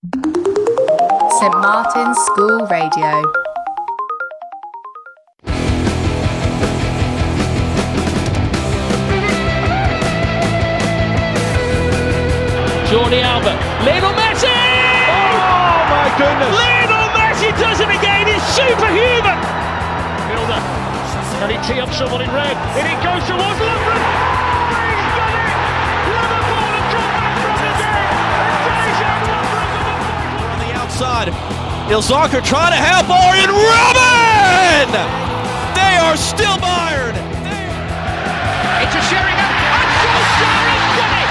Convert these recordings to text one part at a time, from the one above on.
St Martin's School Radio. Jordi Alba, Lionel Messi! Oh my goodness! Lionel Messi does it again. He's superhuman. Milner, can he tee up someone in red? And it goes towards Lovren. Final. on the outside. Ilzarker trying to help Orion Robin! They are still mired. Into Sheringham. And Solskjaer has done it!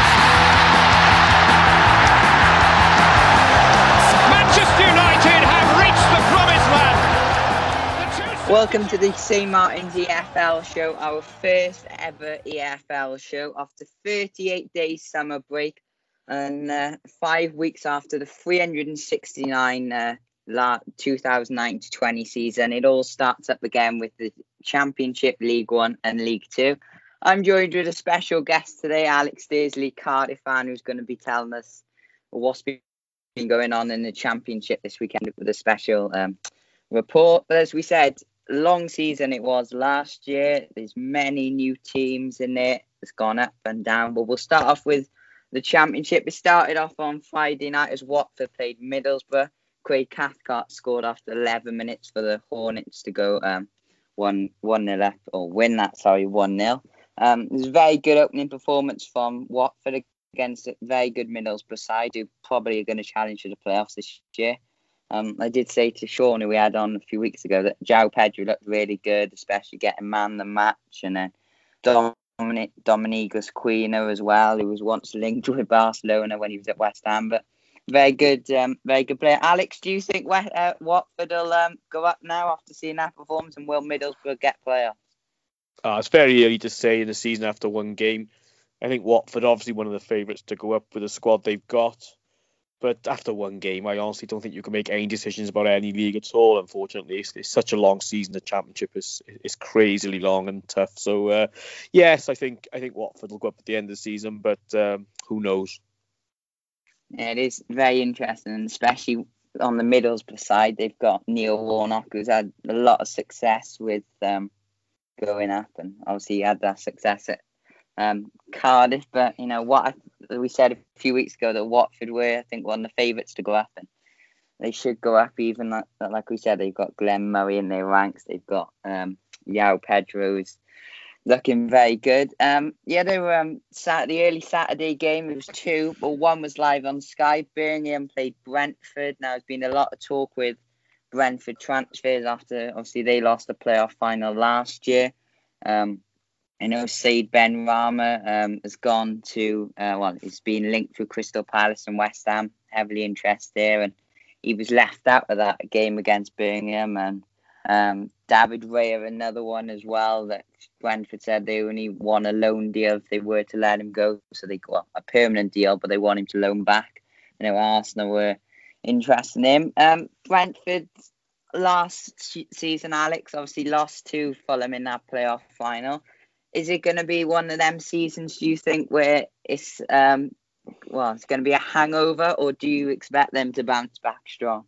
Manchester United have reached the promised land. The Welcome to the St. Martin's EFL show, our first ever EFL show after 38 days summer break and uh, five weeks after the 369 uh, la- 2009 to 20 season. It all starts up again with the Championship, League One, and League Two. I'm joined with a special guest today, Alex Dearsley, Cardiff fan, who's going to be telling us what's been going on in the Championship this weekend with a special um, report. But as we said, long season it was last year. There's many new teams in it. It's gone up and down. But we'll start off with the championship. It started off on Friday night as Watford played Middlesbrough. Craig Cathcart scored after 11 minutes for the Hornets to go um, one one nil up or win that. Sorry, one 0 um, It was a very good opening performance from Watford against a very good Middlesbrough side who probably are going to challenge for the playoffs this year. Um, I did say to Sean, who we had on a few weeks ago, that João Pedro looked really good, especially getting man the match, and then Domingos Quina as well, who was once linked with Barcelona when he was at West Ham. But very good, um, very good player. Alex, do you think West, uh, Watford will um, go up now after seeing that performance, and will Middlesbrough get playoffs? Uh, it's very early to say in the season after one game. I think Watford obviously one of the favourites to go up with the squad they've got. But after one game, I honestly don't think you can make any decisions about any league at all. Unfortunately, it's, it's such a long season. The championship is is crazily long and tough. So uh, yes, I think I think Watford will go up at the end of the season, but um, who knows? Yeah, it is very interesting, especially on the Middlesbrough side. They've got Neil Warnock, who's had a lot of success with um, going up, and obviously he had that success at um, Cardiff. But you know what I, we said a few weeks ago that Watford were, I think, one of the favourites to go up, and they should go up. Even like, like we said, they've got Glenn Murray in their ranks. They've got um, João Pedro's looking very good. Um, yeah, they were um, sat the early Saturday game. It was two, but one was live on Sky. Birmingham played Brentford. Now there's been a lot of talk with Brentford transfers after obviously they lost the playoff final last year. Um, I know Said Benrahma um, has gone to uh, well, he's been linked with Crystal Palace and West Ham, heavily interested there, and he was left out of that game against Birmingham and. Um, David Raya, another one as well that Brentford said they only want a loan deal if they were to let him go. So they got a permanent deal, but they want him to loan back. You know, Arsenal were interested in him. Um, Brentford last season, Alex obviously lost to Fulham in that playoff final. Is it going to be one of them seasons? Do you think where it's um, well, it's going to be a hangover, or do you expect them to bounce back strong?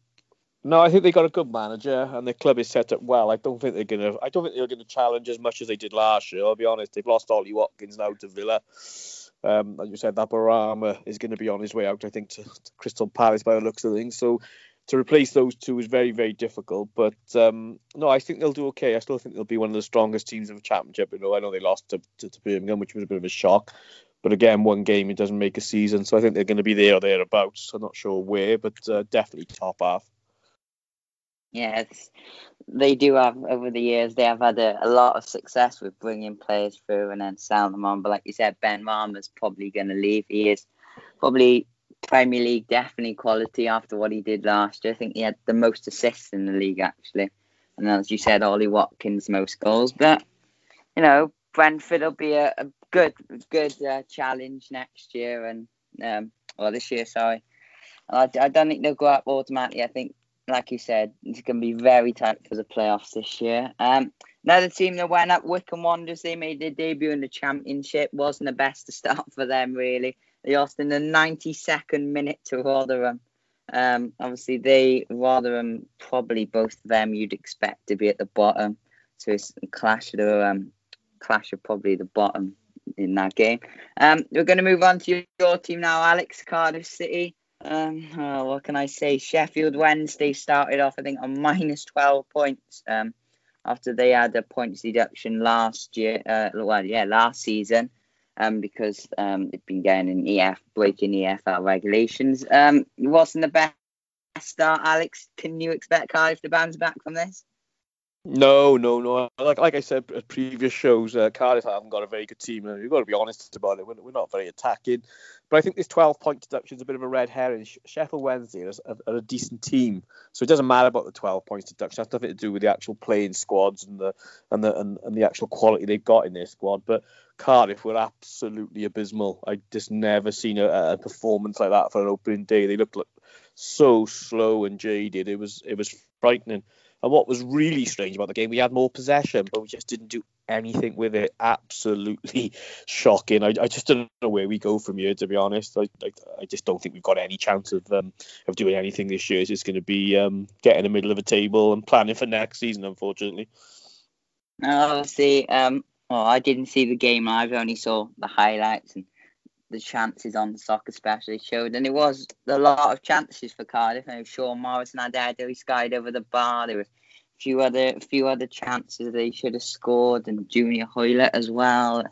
No, I think they got a good manager and the club is set up well. I don't think they're gonna. I don't think they're gonna challenge as much as they did last year. I'll be honest. They've lost Ollie Watkins now to Villa. Um, you said, that Barama is going to be on his way out. I think to, to, Crystal Palace by the looks of things. So to replace those two is very very difficult. But um, no, I think they'll do okay. I still think they'll be one of the strongest teams in the championship. You know, I know they lost to, to, to Birmingham, which was a bit of a shock. But again, one game it doesn't make a season, so I think they're going to be there or thereabouts. I'm not sure where, but uh, definitely top half. Yes, they do have over the years. They have had a, a, lot of success with bringing players through and then selling them on. But like you said, Benrahma's probably going to leave. He is probably Premier League definitely quality after what he did last year. I think he had the most assists in the league actually, and as you said, Ollie Watkins most goals. But you know, Brentford will be a, a good good uh, challenge next year and um, well this year. Sorry, I, I don't think they'll go up automatically. I think like you said, it's going to be very tight for the playoffs this year. Um, another team that went up, Wycombe Wanderers, they made their debut in the Championship. Wasn't the best to start for them, really. They lost in the 92nd minute to Rotherham. Um, obviously, they Rotherham probably both of them you'd expect to be at the bottom, so it's a clash of the um, clash of probably the bottom in that game. Um, we're going to move on to your team now, Alex Cardiff City. Um, oh, what can I say? Sheffield Wednesday started off, I think, on minus 12 points um, after they had a points deduction last year. Uh, well, yeah, last season um, because um, they've been getting an EF breaking EFL regulations. Um, it wasn't the best start, Alex. Can you expect Cardiff to bounce back from this? No, no, no. Like like I said at previous shows, uh, Cardiff haven't got a very good team, we've got to be honest about it. We're, we're not very attacking, but I think this 12 point deduction is a bit of a red herring. Sheffield Wednesday are a, are a decent team, so it doesn't matter about the 12 points deduction. It has nothing to do with the actual playing squads and the and the and, and the actual quality they've got in their squad. But Cardiff were absolutely abysmal. I just never seen a, a performance like that for an opening day. They looked like so slow and jaded. It was it was frightening. And what was really strange about the game, we had more possession, but we just didn't do anything with it. Absolutely shocking. I, I just don't know where we go from here, to be honest. I, I, I just don't think we've got any chance of um, of doing anything this year. It's just going to be um, get in the middle of a table and planning for next season, unfortunately. See, um, well, I didn't see the game. I've only saw the highlights and the chances on the soccer specialist showed, and it was a lot of chances for Cardiff. And Sean Morrison had that, he skied over the bar. There were a few other, a few other chances they should have scored, and Junior Hoilett as well.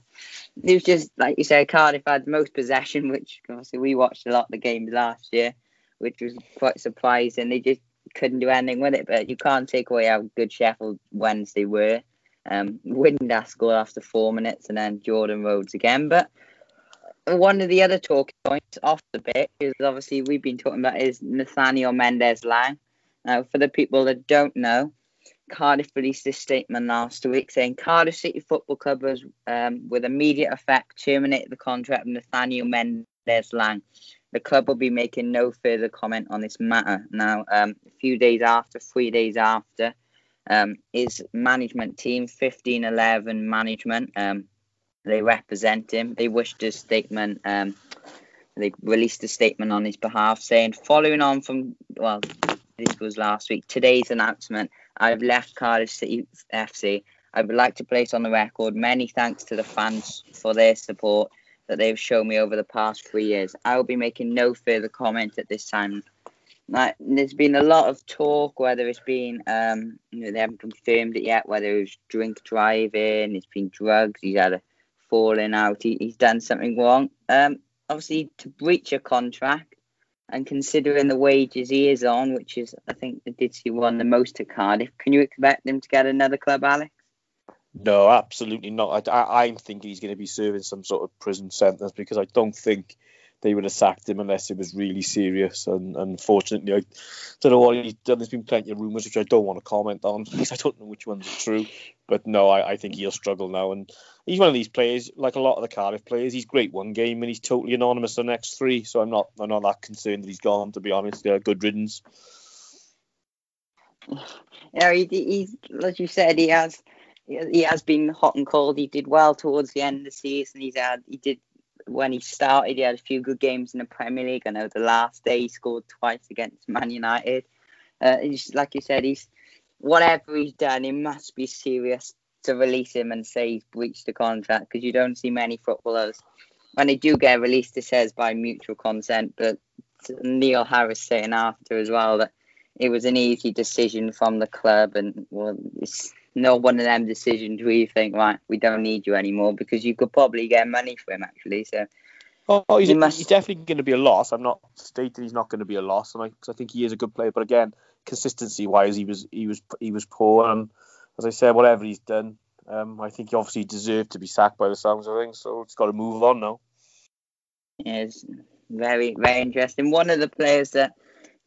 It was just like you said, Cardiff had most possession, which obviously we watched a lot of the games last year, which was quite surprising. They just couldn't do anything with it, but you can't take away how good Sheffield Wednesday were. Um, Windass scored after four minutes, and then Jordan Rhodes again, but one of the other talking points off the bit is obviously we've been talking about is Nathaniel Mendez-Laing. Now, for the people that don't know, Cardiff released this statement last week saying Cardiff City Football Club has, um, with immediate effect, terminated the contract of Nathaniel Mendez-Laing. The club will be making no further comment on this matter. Now, um, a few days after, three days after, um, his management team, 1511 management, um, they represent him. They wished a statement. Um, they released a statement on his behalf saying, following on from, well, this was last week, today's announcement, I've left Cardiff City FC. I would like to place on the record many thanks to the fans for their support that they've shown me over the past three years. I will be making no further comment at this time. Now, there's been a lot of talk, whether it's been, um, you know, they haven't confirmed it yet, whether it was drink driving, it's been drugs, he's had a falling out. He, he's done something wrong. Um, obviously, to breach a contract and considering the wages he is on, which is, I think, the did see one the most at Cardiff, can you expect him to get another club, Alex? No, absolutely not. I, I, am thinking he's going to be serving some sort of prison sentence because I don't think they would have sacked him unless it was really serious. And unfortunately, I don't know what he's done. There's been plenty of rumours which I don't want to comment on because I don't know which ones are true. But no, I, I think he'll struggle now. And he's one of these players, like a lot of the Cardiff players. He's great one game and he's totally anonymous the next three. So I'm not I'm not that concerned that he's gone. To be honest, yeah, good riddance. Yeah, he, he's like you said, he has he has been hot and cold. He did well towards the end of the season. He's had he did when he started, he had a few good games in the Premier League. I know the last day he scored twice against Man United. Uh, he's, like you said, he's whatever he's done, it must be serious to release him and say he's breached the contract because you don't see many footballers when they do get released. It says by mutual consent, but Neil Harris saying after as well that it was an easy decision from the club, and well, it's not one of them decisions where you think, right, we don't need you anymore because you could probably get money for him actually. So. Oh, he's, must... he's definitely going to be a loss. I'm not stating he's not going to be a loss, and I, cause I think he is a good player. But again, consistency wise, he was he was he was poor. And as I said, whatever he's done, um, I think he obviously deserved to be sacked by the sounds of things. So it's got to move on now. Yes, very very interesting. One of the players that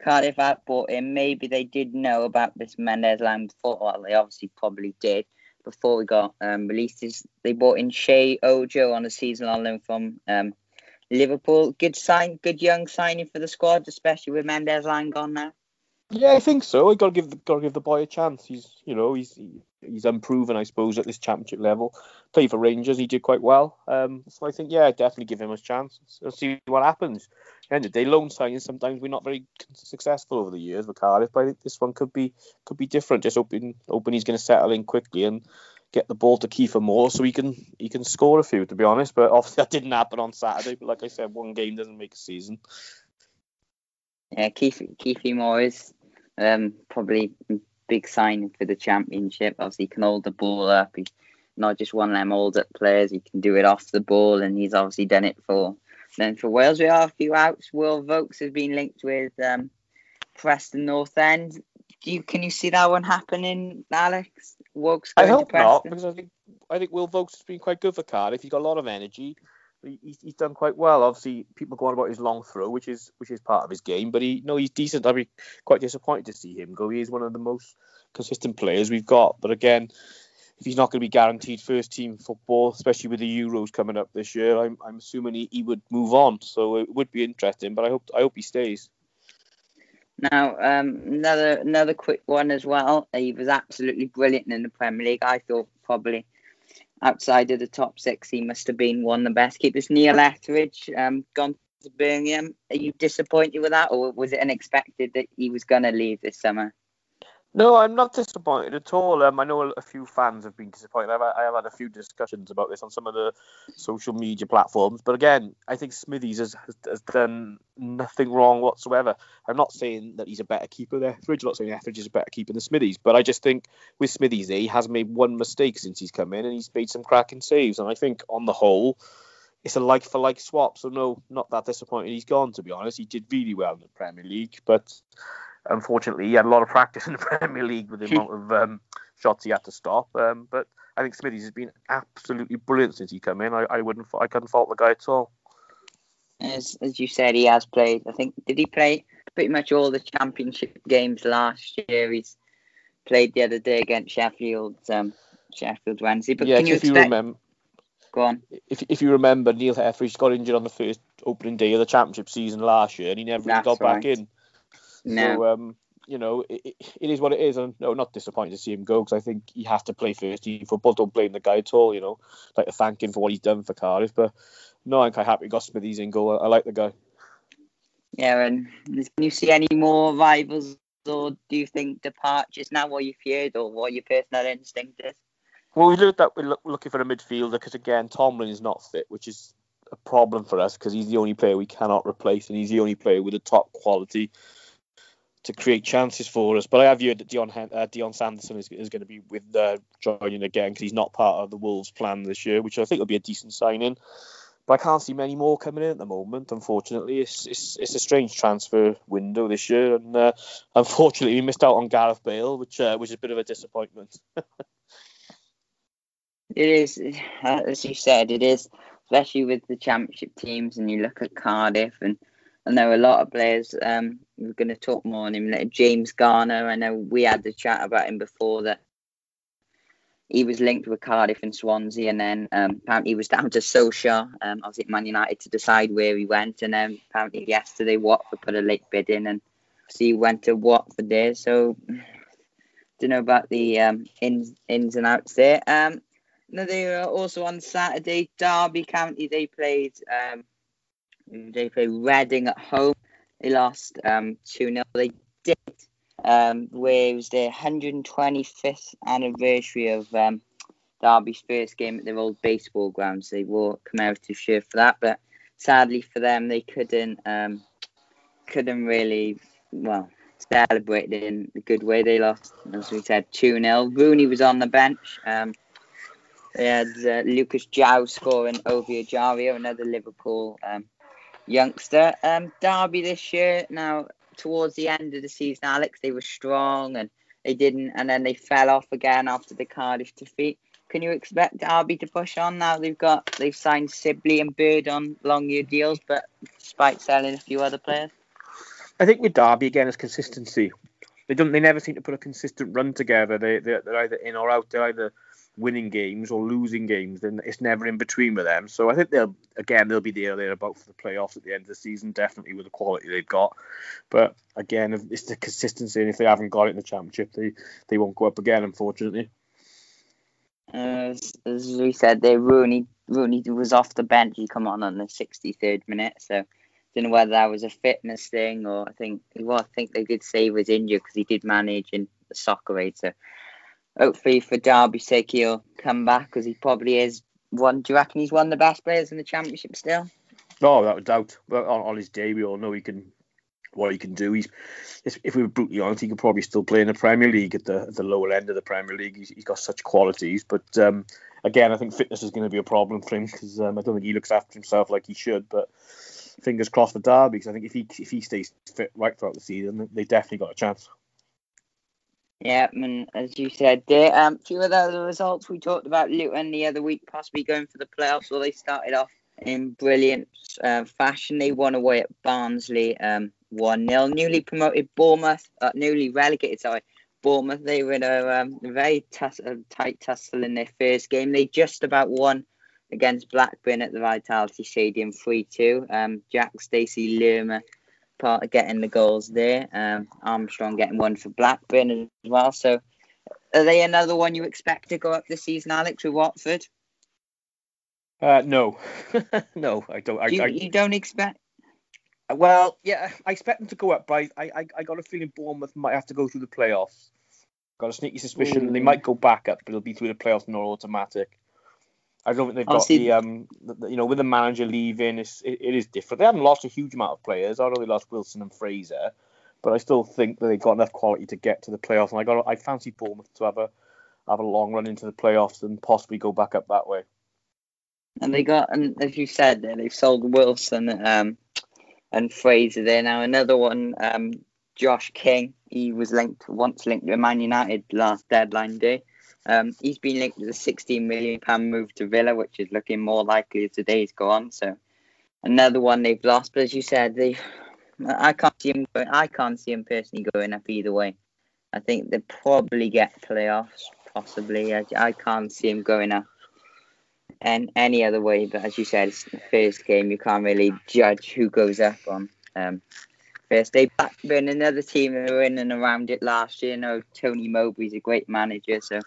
Cardiff had bought him. maybe they did know about this Mendez-Laing before. Well, they obviously probably did before we got um, released. Is they bought in Sheyi Ojo on a season on loan from um, Liverpool. Good sign, good young signing for the squad, especially with Mendez-Laing gone now. Yeah, I think so. I got to give the got to give the boy a chance. He's you know he's he's unproven, I suppose, at this championship level. Played for Rangers, he did quite well. Um, so I think yeah, definitely give him a chance. Let's see what happens. End of the day, loan signings sometimes we're not very successful over the years with Cardiff, but I think this one could be could be different. Just hoping hoping he's going to settle in quickly and get the ball to Kiefer Moore so he can he can score a few. To be honest, but obviously that didn't happen on Saturday. But like I said, one game doesn't make a season. Yeah, Keith Keith Moore is um, probably big sign for the championship. Obviously, he can hold the ball up. He's not just one of them hold up players. He can do it off the ball, and he's obviously done it for. Then for Wales, we are a few outs. Will Vaulks has been linked with um, Preston North End. Do you can you see that one happening, Alex? Vaulks I hope not, because I think I think Will Vaulks has been quite good for Cardiff. He's got a lot of energy he's, he's done quite well. Obviously, people go on about his long throw, which is which is part of his game. But he, no, he's decent. I'd be quite disappointed to see him go. He is one of the most consistent players we've got. But again, if he's not going to be guaranteed first team football, especially with the Euros coming up this year, I'm, I'm assuming he, he would move on. So it would be interesting. But I hope I hope he stays. Now, um, another another quick one as well. He was absolutely brilliant in the Premier League. I thought probably outside of the top six, he must have been one of the best keepers. Neil Etheridge, um, gone to Birmingham. Are you disappointed with that, or was it unexpected that he was going to leave this summer? No, I'm not disappointed at all. Um, I know a few fans have been disappointed. I've, I have had a few discussions about this on some of the social media platforms. But again, I think Smithies has, has, has done nothing wrong whatsoever. I'm not saying that he's a better keeper there. Etheridge, I'm not saying Etheridge is a better keeper than Smithies. But I just think with Smithies, he has made one mistake since he's come in and he's made some cracking saves. And I think on the whole, it's a like for like swap. So no, not that disappointed he's gone, to be honest. He did really well in the Premier League. But unfortunately, he had a lot of practice in the Premier League with the amount of um, shots he had to stop. Um, but I think Smithies has been absolutely brilliant since he came in. I, I wouldn't, I couldn't fault the guy at all. As as you said, he has played. I think did he play pretty much all the championship games last year? He's played the other day against Sheffield. Um, Sheffield Wednesday. But yeah, can you if expect... you remember, Go on. If if you remember, Neil Etheridge got injured on the first opening day of the championship season last year, and he never really got That's back in. No. So, um, you know, it, it, it is what it is. And no, not disappointed to see him go because I think he has to play first team football. Don't blame the guy at all. You know, like to thank him for what he's done for Cardiff. But no, I'm quite happy he got Smithies in goal. I, I like the guy. Yeah, and can you see any more rivals, or do you think departures now? What you feared, or what your personal instinct is? Well, we looked at we're look, looking for a midfielder because again, Tomlin is not fit, which is a problem for us because he's the only player we cannot replace, and he's the only player with a top quality to create chances for us. But I have heard that Dion uh, Dion Sanderson is, is going to be with uh, joining again because he's not part of the Wolves' plan this year, which I think will be a decent signing. But I can't see many more coming in at the moment. Unfortunately, it's it's, it's a strange transfer window this year, and uh, unfortunately, we missed out on Gareth Bale, which uh, which is a bit of a disappointment. It is, uh, as you said, it is, especially with the championship teams, and you look at Cardiff, and and know a lot of players. Um, we're going to talk more on him. James Garner, I know we had the chat about him before that he was linked with Cardiff and Swansea, and then um, apparently he was down to Solskjaer. Um, obviously at Man United to decide where he went, and then apparently yesterday Watford put a late bid in, and see he went to Watford there. So don't know about the um, ins ins and outs there. Um, no, they were also on Saturday. Derby County they played. Um, they played Reading at home. They lost um two 0 They did. Um, where it was their 125th anniversary of um, Derby's first game at their old baseball grounds. They wore commemorative shirt for that, but sadly for them, they couldn't um, couldn't really well celebrate in a good way. They lost, as we said, two 0 Rooney was on the bench. Um, they had uh, Lucas João scoring Ovie Ejaria, another Liverpool um, youngster. Um, Derby this year, now towards the end of the season, Alex, they were strong and they didn't, and then they fell off again after the Cardiff defeat. Can you expect Derby to push on now? They've got they've signed Sibley and Bird on long year deals, but despite selling a few other players. I think with Derby again, it's consistency. They don't. They never seem to put a consistent run together. They they're, they're either in or out. They're either winning games or losing games, then it's never in between with them. So I think they'll again they'll be there there about for the playoffs at the end of the season, definitely with the quality they've got. But again, it's the consistency, and if they haven't got it in the championship, they they won't go up again, unfortunately. As, as we said, they Rooney Rooney was off the bench. He come on on the 63rd minute, so don't know whether that was a fitness thing or I think well, I think they did say he was injured because he did manage in the soccer aid. So hopefully for Derby's sake he'll come back because he probably is one. Do you reckon he's one of the best players in the championship still? No, without a doubt. But on, on his day, we all know he can what he can do. He's if we were brutally honest, he could probably still play in the Premier League at the at the lower end of the Premier League. He's, he's got such qualities, but um, again, I think fitness is going to be a problem for him because um, I don't think he looks after himself like he should. But fingers crossed for Derby because I think if he if he stays fit right throughout the season, they definitely got a chance. Yeah, and as you said there, um, few of the other results we talked about Luton the other week, possibly going for the playoffs. Well, they started off in brilliant uh, fashion. They won away at Barnsley, um, one 0 Newly promoted Bournemouth, uh, newly relegated. Sorry, Bournemouth. They were in a um, very tuss- tight tussle in their first game. They just about won against Blackburn at the Vitality Stadium 3 2. Um, Jack Stacey Lerma part of getting the goals there. Um, Armstrong getting one for Blackburn as well. So, are they another one you expect to go up this season, Alex, with Watford? Uh, no, no, I don't. I, you, I, you don't expect? Well, yeah, I expect them to go up, but I, I, I got a feeling Bournemouth might have to go through the playoffs. Got a sneaky suspicion Ooh. they might go back up, but it'll be through the playoffs, not automatic. I don't think they've got the um, the, the- you know, with the manager leaving, it's, it, it is different. They haven't lost a huge amount of players. I know they lost Wilson and Fraser, but I still think that they've got enough quality to get to the playoffs. And I got, I fancy Bournemouth to have a have a long run into the playoffs and possibly go back up that way. And they got, and as you said, there they've sold Wilson um, and Fraser there. Now another one, um, Josh King. He was linked once linked to Man United last deadline day. Um, he's been linked with a 16 million pound move to Villa, which is looking more likely as the days go on. So another one they've lost. But as you said, they, I can't see him. I can't see him personally going up either way. I think they probably get playoffs, possibly. I, I can't see him going up and any other way. But as you said, it's the first game. You can't really judge who goes up on. Um, first day Blackburn, another team that were in and around it last year. No, Tony Mowbray's a great manager, so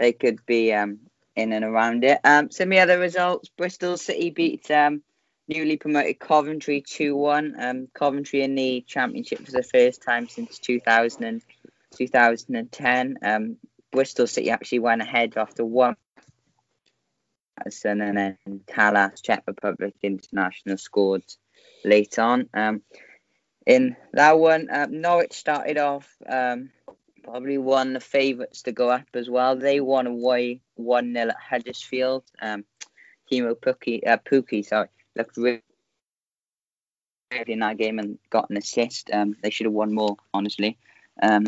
they could be um, in and around it. Um, some of the other results: Bristol City beat um, newly promoted Coventry two one. Um, Coventry in the Championship for the first time since 2000 and 2010. Um, Bristol City actually went ahead after one and then Kalas, Czech Republic International scored late on. Um, in that one, uh, Norwich started off um, probably one of the favourites to go up as well. They won away 1 0 at Huddersfield. Um, Teemu Pukki, uh, Pukki sorry, looked really good in that game and got an assist. Um, they should have won more, honestly. Um,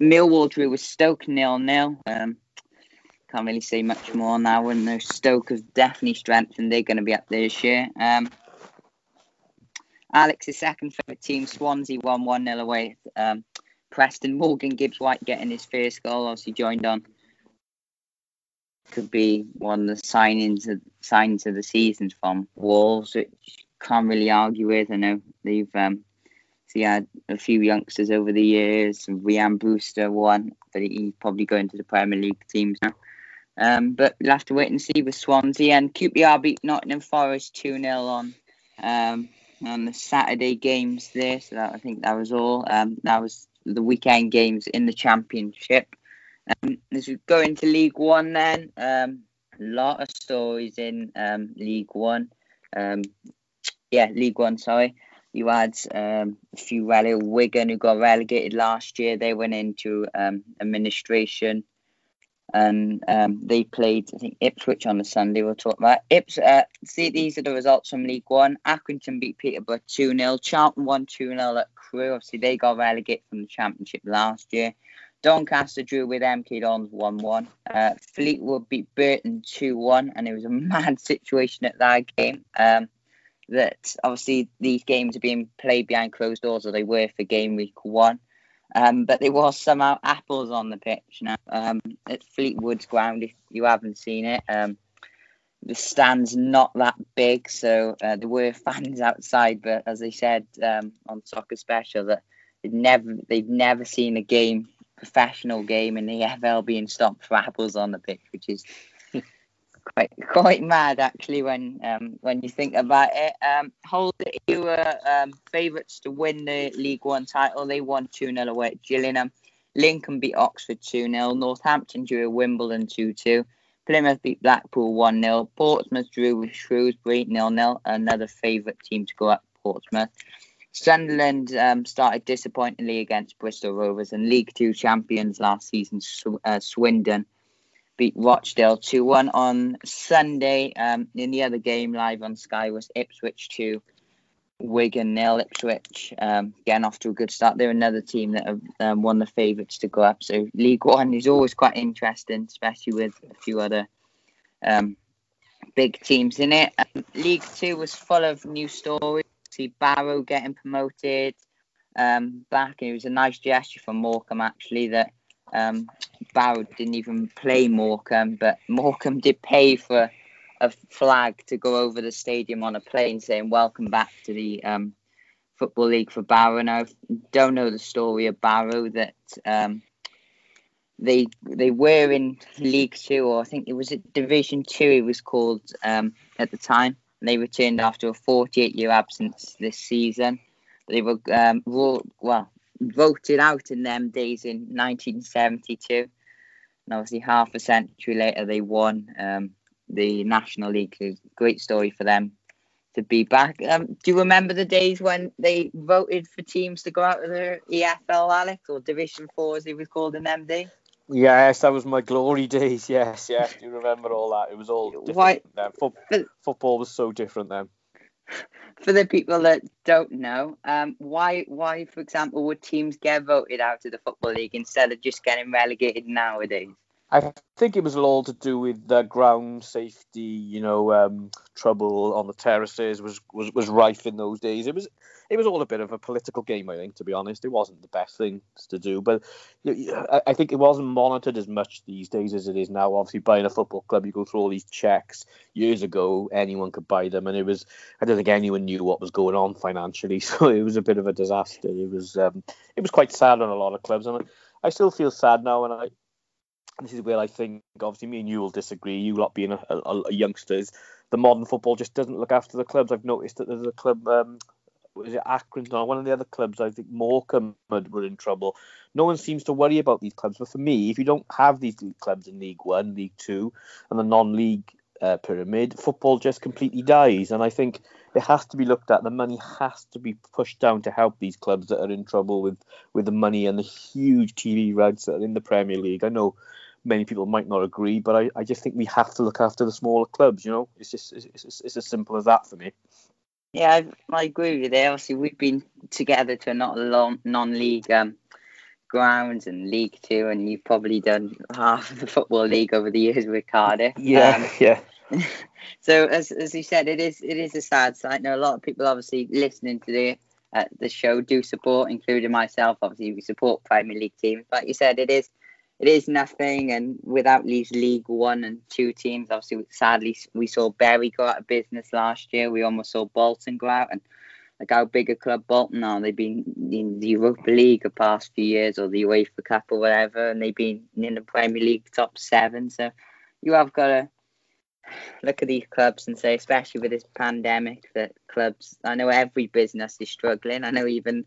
Millwall drew with Stoke nil nil. Um, can't really say much more now. And the Stoke have definitely strengthened. They're going to be up there this year. Um, Alex's second favourite team, Swansea, won 1 0 away. Um, Preston Morgan Gibbs White getting his first goal. Obviously joined on. Could be one of the signings of, signs of the season from Wolves, which can't really argue with. I know they've um, so had a few youngsters over the years. Rhian Brewster one, but he's probably going to the Premier League teams now. Um, but we'll have to wait and see with Swansea and QPR beat Nottingham Forest 2 0 on um, on the Saturday games there. So that, I think that was all. Um, that was the weekend games in the Championship. Um, as we go into League One, then um, a lot of stories in um, League One. Um, yeah, League One. Sorry, you had um, a few rele- Wigan who got relegated last year. They went into um, administration and um, they played I think Ipswich on the Sunday. We'll talk about Ips. Uh, see, these are the results from League One. Accrington beat Peterborough two 0 Charlton won two 0 at Crewe. Obviously, they got relegated from the Championship last year. Doncaster drew with MK Dons 1 1. Uh, Fleetwood beat Burton 2 1, and it was a mad situation at that game. Um, that obviously these games are being played behind closed doors, or they were for game week one. Um, but there was somehow apples on the pitch now um, at Fleetwood's ground. If you haven't seen it, um, the stand's not that big, so uh, there were fans outside. But as I said um, on Soccer Special, that they've never they've never seen a game, professional game in the EFL being stopped for apples on the pitch, which is quite quite mad actually when um, when you think about it. Um, Hull you were um, favourites to win the League One title. They won 2 0 away at Gillingham. Lincoln beat Oxford 2 0. Northampton drew Wimbledon 2 2. Plymouth beat Blackpool 1 0. Portsmouth drew with Shrewsbury 0 0. Another favourite team to go up, Portsmouth. Sunderland um, started disappointingly against Bristol Rovers and League Two champions last season, Sw- uh, Swindon beat Rochdale 2 1 on Sunday. Um, in the other game live on Sky was Ipswich 2, Wigan nil. Ipswich um, getting off to a good start. They're another team that have um, won the favourites to go up. So League One is always quite interesting, especially with a few other um, big teams in it. Um, League Two was full of new stories. See Barrow getting promoted um, back. It was a nice gesture from Morecambe actually that um, Barrow didn't even play Morecambe, but Morecambe did pay for a flag to go over the stadium on a plane saying "Welcome back to the um, Football League for Barrow." Now, I don't know the story of Barrow that um, they they were in League Two, or I think it was Division Two. It was called um, at the time. And they returned after a 48 year absence this season. They were um, well voted out in them days in 1972. And obviously, half a century later, they won um, the National League. So great story for them to be back. Um, do you remember the days when they voted for teams to go out of the EFL, Alex, or Division 4 as it was called in them days? Yes, that was my glory days. Yes, yes. Do you remember all that? It was all different Why- then. Fo- football was so different then. For the people that don't know, um, why, why, for example, would teams get voted out of the Football League instead of just getting relegated nowadays? I think it was all to do with the ground safety, you know, um, trouble on the terraces was, was, was rife in those days. It was it was all a bit of a political game, I think, to be honest. It wasn't the best thing to do, but I- I think it wasn't monitored as much these days as it is now. Obviously, buying a football club, you go through all these checks. Years ago, anyone could buy them, and it was I don't think anyone knew what was going on financially, so it was a bit of a disaster. It was um, it was quite sad on a lot of clubs, and I still feel sad now, and I this is where I think obviously me and you will disagree. You lot being a, a, a youngsters, the modern football just doesn't look after the clubs. I've noticed that there's a club, um, was it Akron or one of the other clubs? I think Morecambe were in trouble. No one seems to worry about these clubs. But for me, if you don't have these clubs in League One, League Two, and the non-league uh, pyramid, football just completely dies. And I think it has to be looked at. The money has to be pushed down to help these clubs that are in trouble with with the money and the huge TV rights that are in the Premier League. I know many people might not agree, but I, I just think we have to look after the smaller clubs. You know, it's just it's, it's, it's as simple as that for me. Yeah, I, I agree with you. Obviously, we've been together to a not long non-league um, grounds and League Two, and you've probably done half of the football league over the years with Cardiff. Um, yeah. so as as you said, it is it is a sad sight. Now a lot of people obviously listening to the uh, the show do support, including myself. Obviously, we support Premier League teams. Like you said, it is it is nothing, and without these League One and Two teams, obviously, sadly, we saw Bury go out of business last year. We almost saw Bolton go out, and like how big a club Bolton are. They've been in the Europa League the past few years, or the UEFA Cup or whatever, and they've been in the Premier League top seven. So you have got to look at these clubs and say, especially with this pandemic, that clubs. I know every business is struggling. I know even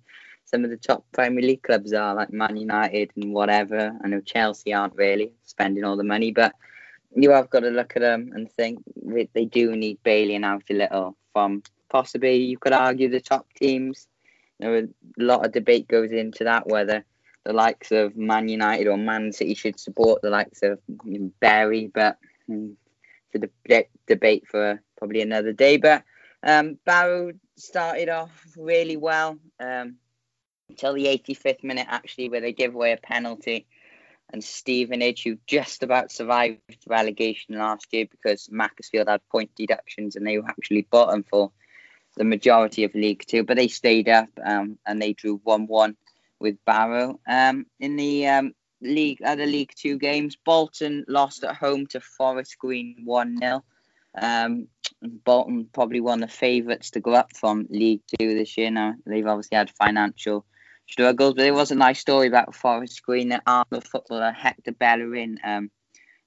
some of the top Premier League clubs are, like Man United and whatever. I know Chelsea aren't really spending all the money, but you have got to look at them and think they do need bailing out a little from possibly you could argue the top teams. There a lot of debate goes into that whether the likes of Man United or Man City should support the likes of Barry, but mm, it's a de- debate for probably another day. But um, Barrow started off really well um, until the 85th minute, actually, where they give away a penalty. And Stevenage, who just about survived relegation last year because Macclesfield had point deductions and they were actually bottom for the majority of League Two, but they stayed up um, and they drew 1 1 with Barrow. Um, in the um, league, other League Two games, Bolton lost at home to Forest Green one 0 um, Bolton probably one of the favourites to go up from League Two this year. Now they've obviously had financial struggles, but there was a nice story about Forest Green that Arsenal footballer Hector Bellerin um,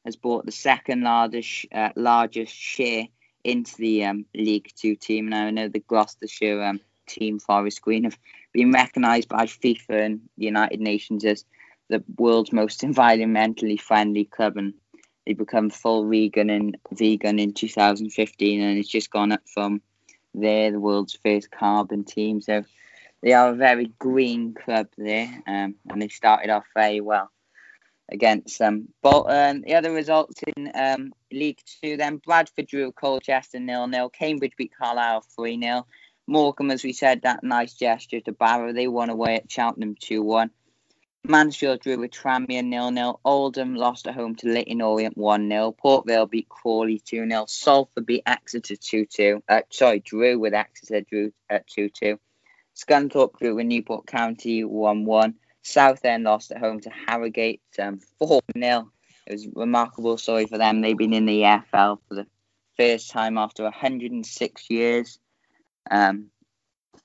has bought the second largest uh, largest share into the um, League Two team. Now I know the Gloucestershire um, team Forest Green have been recognised by FIFA and the United Nations as the world's most environmentally friendly club, and they become full vegan and vegan in 2015, and it's just gone up from there, the world's first carbon team. So they are a very green club there, um, and they started off very well against um, Bolton. The other results in um, League Two then Bradford drew with Colchester nil nil. Cambridge beat Carlisle 3 0. Morecambe, as we said, that nice gesture to Barrow. They won away at Cheltenham 2 1. Mansfield drew with Tranmere 0 0. Oldham lost at home to Leyton Orient 1 0. Port Vale beat Crawley 2 0. Salford beat Exeter 2 2. Uh, sorry, drew with Exeter drew at 2 2. Scunthorpe drew with Newport County 1 1. Southend lost at home to Harrogate um, 4 0. It was a remarkable story for them. They've been in the EFL for the first time after 106 years. Um,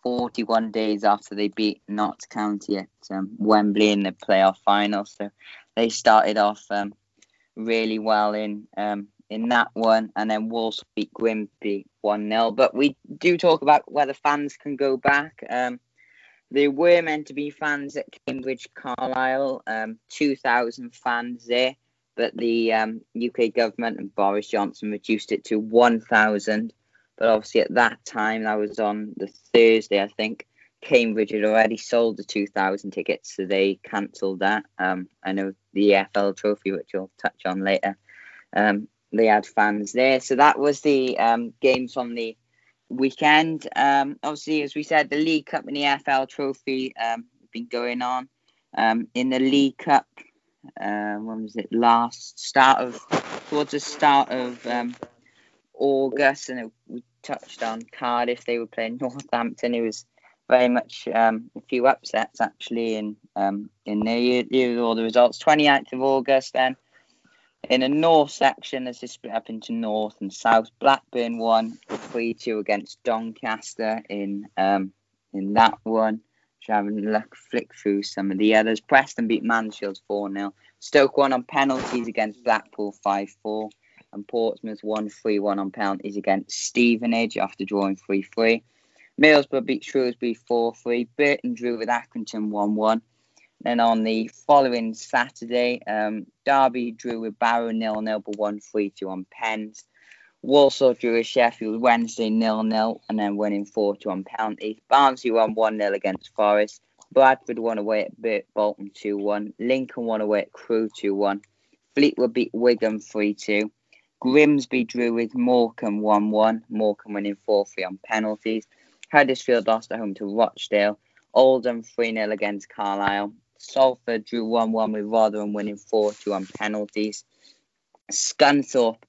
41 days after they beat Notts County at um, Wembley in the playoff final. So they started off um, really well in um, in that one, and then Wolves beat Grimsby 1 0. But we do talk about whether fans can go back. Um, there were meant to be fans at Cambridge Carlisle, um, 2,000 fans there, but the um, UK government and Boris Johnson reduced it to 1,000 but obviously, at that time, that was on the Thursday, I think. Cambridge had already sold the 2,000 tickets, so they cancelled that. Um, I know the EFL trophy, which we'll touch on later, um, they had fans there. So that was the um, games on the weekend. Um, obviously, as we said, the League Cup and the FL trophy um, have been going on. Um, in the League Cup, uh, when was it last? Start of, towards the start of um, August, and it, we touched on Cardiff. They were playing Northampton. It was very much um, a few upsets actually in um, in there. Here are all the results. 28th of August then. In the north section, as is split up into north and south. Blackburn won 3 2 against Doncaster in um, in that one. Having a flick through some of the others. Preston beat Mansfield 4 0. Stoke won on penalties against Blackpool 5 4 and Portsmouth won 3 1 on penalties against Stevenage after drawing 3 3. Middlesbrough beat Shrewsbury 4 3. Burton drew with Accrington 1 1. Then on the following Saturday, um, Derby drew with Barrow 0 0 but won 3 2 on pens. Walsall drew with Sheffield Wednesday 0 0 and then winning 4 2 on penalties. Barnsley won 1 0 against Forest. Bradford won away at Bolton 2 1. Lincoln won away at Crewe 2 1. Fleetwood beat Wigan 3 2. Grimsby drew with Morecambe 1 1, Morecambe winning 4 3 on penalties. Huddersfield lost at home to Rochdale. Oldham 3 0 against Carlisle. Salford drew 1 1 with Rotherham winning 4 2 on penalties. Scunthorpe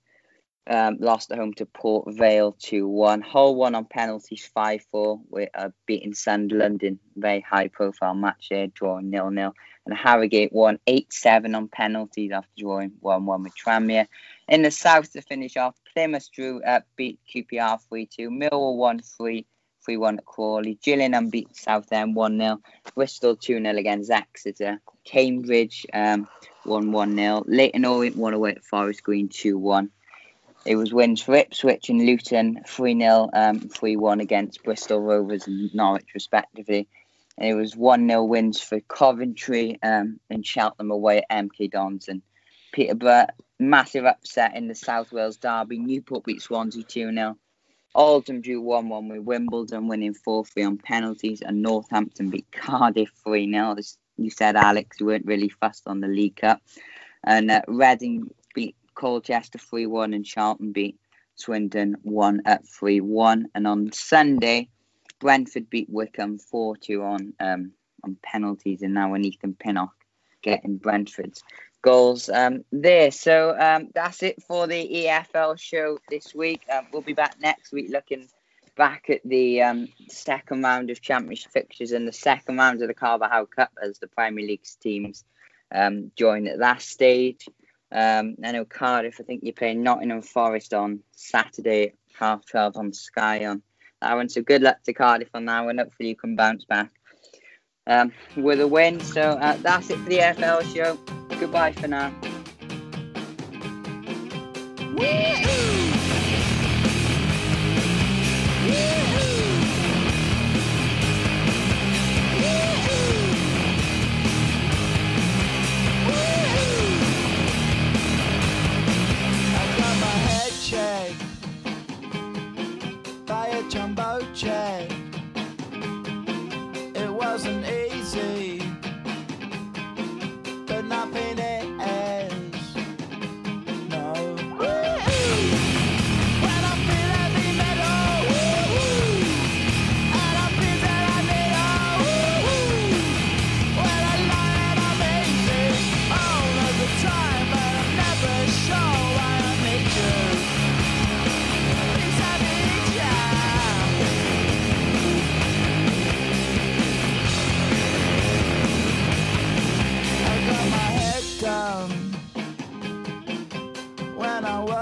um, lost at home to Port Vale 2 1. Hull won on penalties 5 4, with uh, beating Sunderland in very high profile match there, drawing 0 0. And Harrogate won 8 7 on penalties after drawing 1 1 with Tranmere. In the south to finish off, Plymouth drew uh, beat QPR 3 2. Millwall 1 3 3 1 at Crawley. Gillingham beat Southend 1 0. Bristol 2 0 against Exeter. Cambridge um, 1 1 0. Leyton Orient 1 away at Forest Green 2 1. It was wins for Ipswich and Luton 3 0, um, 3 1 against Bristol Rovers and Norwich, respectively. And it was 1 0 wins for Coventry um, and Cheltenham away at MK Dons. And Peterborough massive upset in the South Wales derby. Newport beat Swansea 2 0. Oldham drew 1 1 with Wimbledon winning 4 3 on penalties, and Northampton beat Cardiff 3 0. As you said, Alex, you weren't really fussed on the League Cup. And uh, Reading beat Colchester 3 1, and Charlton beat Swindon 1 at 3 1. And on Sunday, Brentford beat Wycombe 4 2 on um, on penalties, and now Ethan Pinnock getting Brentford's goals um, there. So um, that's it for the EFL show this week. Um, we'll be back next week looking back at the um, second round of Championship fixtures and the second round of the Carabao Cup as the Premier League's teams um, join at that stage. Um, I know Cardiff, I think you're playing Nottingham Forest on Saturday, half 12 on Sky on that one. So good luck to Cardiff on that one. Hopefully you can bounce back um, with a win. So uh, that's it for the FL show. Goodbye for now.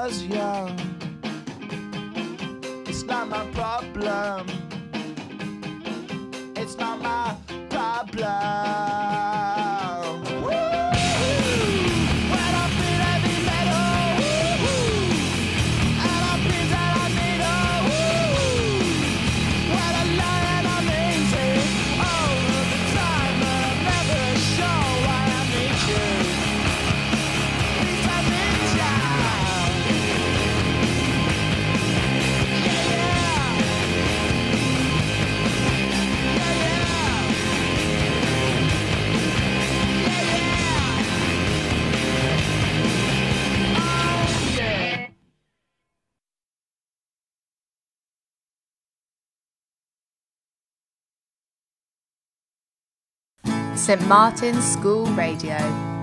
Was young. It's not my problem. It's not my problem. St Martin's School Radio.